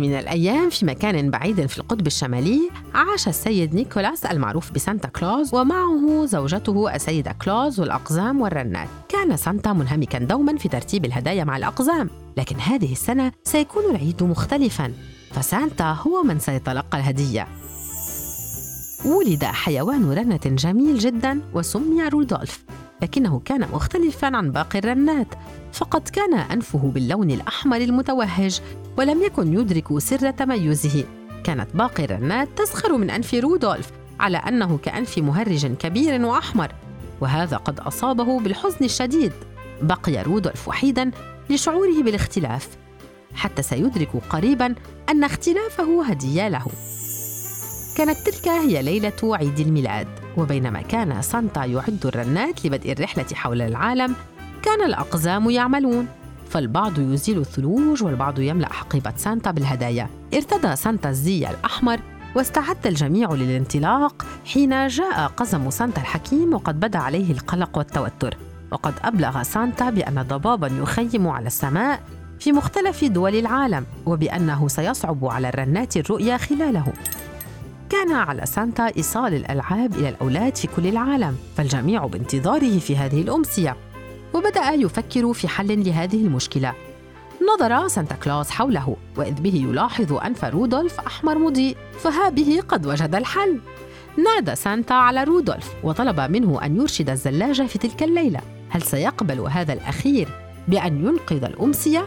من الأيام في مكان بعيد في القطب الشمالي عاش السيد نيكولاس المعروف بسانتا كلوز ومعه زوجته السيدة كلوز والأقزام والرنات. كان سانتا منهمكا دوما في ترتيب الهدايا مع الأقزام لكن هذه السنة سيكون العيد مختلفا. فسانتا هو من سيتلقى الهدية. ولد حيوان رنة جميل جدا وسمي رودولف. لكنه كان مختلفا عن باقي الرنات فقد كان أنفه باللون الأحمر المتوهج ولم يكن يدرك سر تميزه. كانت باقي الرنات تسخر من أنف رودولف على أنه كأنف مهرج كبير وأحمر وهذا قد أصابه بالحزن الشديد. بقي رودولف وحيدا لشعوره بالاختلاف حتى سيدرك قريبا أن اختلافه هدية له. كانت تلك هي ليلة عيد الميلاد. وبينما كان سانتا يعد الرنات لبدء الرحلة حول العالم كان الأقزام يعملون. فالبعض يزيل الثلوج والبعض يملأ حقيبة سانتا بالهدايا. ارتدى سانتا الزي الأحمر واستعد الجميع للانطلاق حين جاء قزم سانتا الحكيم وقد بدا عليه القلق والتوتر. وقد أبلغ سانتا بأن ضبابا يخيم على السماء في مختلف دول العالم وبأنه سيصعب على الرنات الرؤية خلاله. كان على سانتا إيصال الألعاب إلى الأولاد في كل العالم فالجميع بانتظاره في هذه الأمسية. وبدأ يفكر في حل لهذه المشكلة. نظر سانتا كلاوس حوله وإذ به يلاحظ أنف رودولف أحمر مضيء فها به قد وجد الحل. نادى سانتا على رودولف وطلب منه أن يرشد الزلاجة في تلك الليلة. هل سيقبل هذا الأخير بأن ينقذ الأمسية؟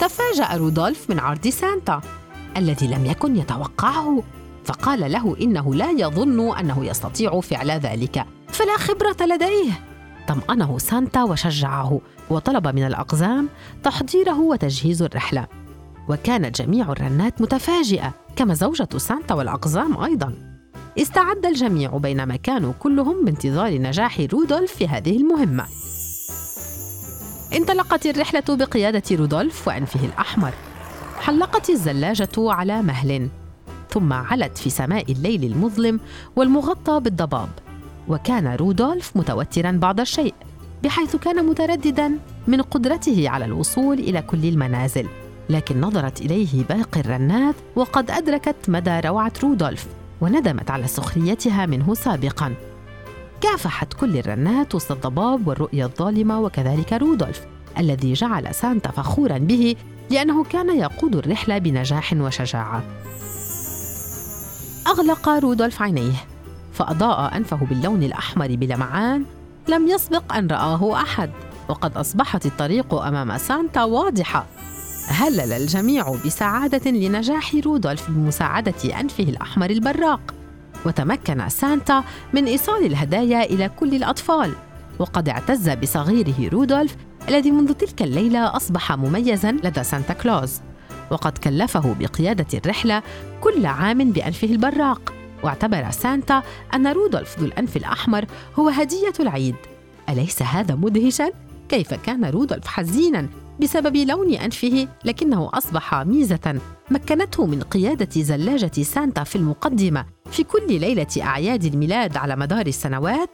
تفاجأ رودولف من عرض سانتا. الذي لم يكن يتوقعه فقال له إنه لا يظن أنه يستطيع فعل ذلك. فلا خبرة لديه. طمأنه سانتا وشجعه وطلب من الأقزام تحضيره وتجهيز الرحلة. وكانت جميع الرنات متفاجئة كما زوجة سانتا والأقزام أيضا. استعد الجميع بينما كانوا كلهم بانتظار نجاح رودولف في هذه المهمة. انطلقت الرحلة بقيادة رودولف وأنفه الأحمر. حلقت الزلاجة على مهل ثم علت في سماء الليل المظلم والمغطى بالضباب وكان رودولف متوترا بعض الشيء بحيث كان مترددا من قدرته على الوصول إلى كل المنازل لكن نظرت إليه باقي الرنات وقد أدركت مدى روعة رودولف وندمت على سخريتها منه سابقا. كافحت كل الرنات وسط الضباب والرؤية الظالمة وكذلك رودولف الذي جعل سانتا فخورا به لأنه كان يقود الرحلة بنجاح وشجاعة. أغلق رودولف عينيه فأضاء أنفه باللون الأحمر بلمعان لم يسبق أن رآه أحد وقد أصبحت الطريق أمام سانتا واضحة. هلل الجميع بسعادة لنجاح رودولف بمساعدة أنفه الأحمر البراق. وتمكن سانتا من إيصال الهدايا إلى كل الأطفال وقد اعتز بصغيره رودولف الذي منذ تلك الليلة أصبح مميزا لدى سانتا كلوز وقد كلفه بقيادة الرحلة كل عام بأنفه البراق. واعتبر سانتا أن رودولف ذو الأنف الأحمر هو هدية العيد. أليس هذا مدهشا؟ كيف كان رودولف حزينا بسبب لون أنفه؟ لكنه أصبح ميزة مكنته من قيادة زلاجة سانتا في المقدمة في كل ليلة أعياد الميلاد على مدار السنوات.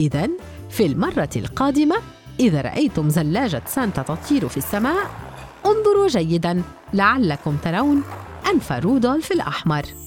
إذا في المرة القادمة إذا رأيتم زلاجة سانتا تطير في السماء انظروا جيدا لعلكم ترون أنف رودولف الأحمر.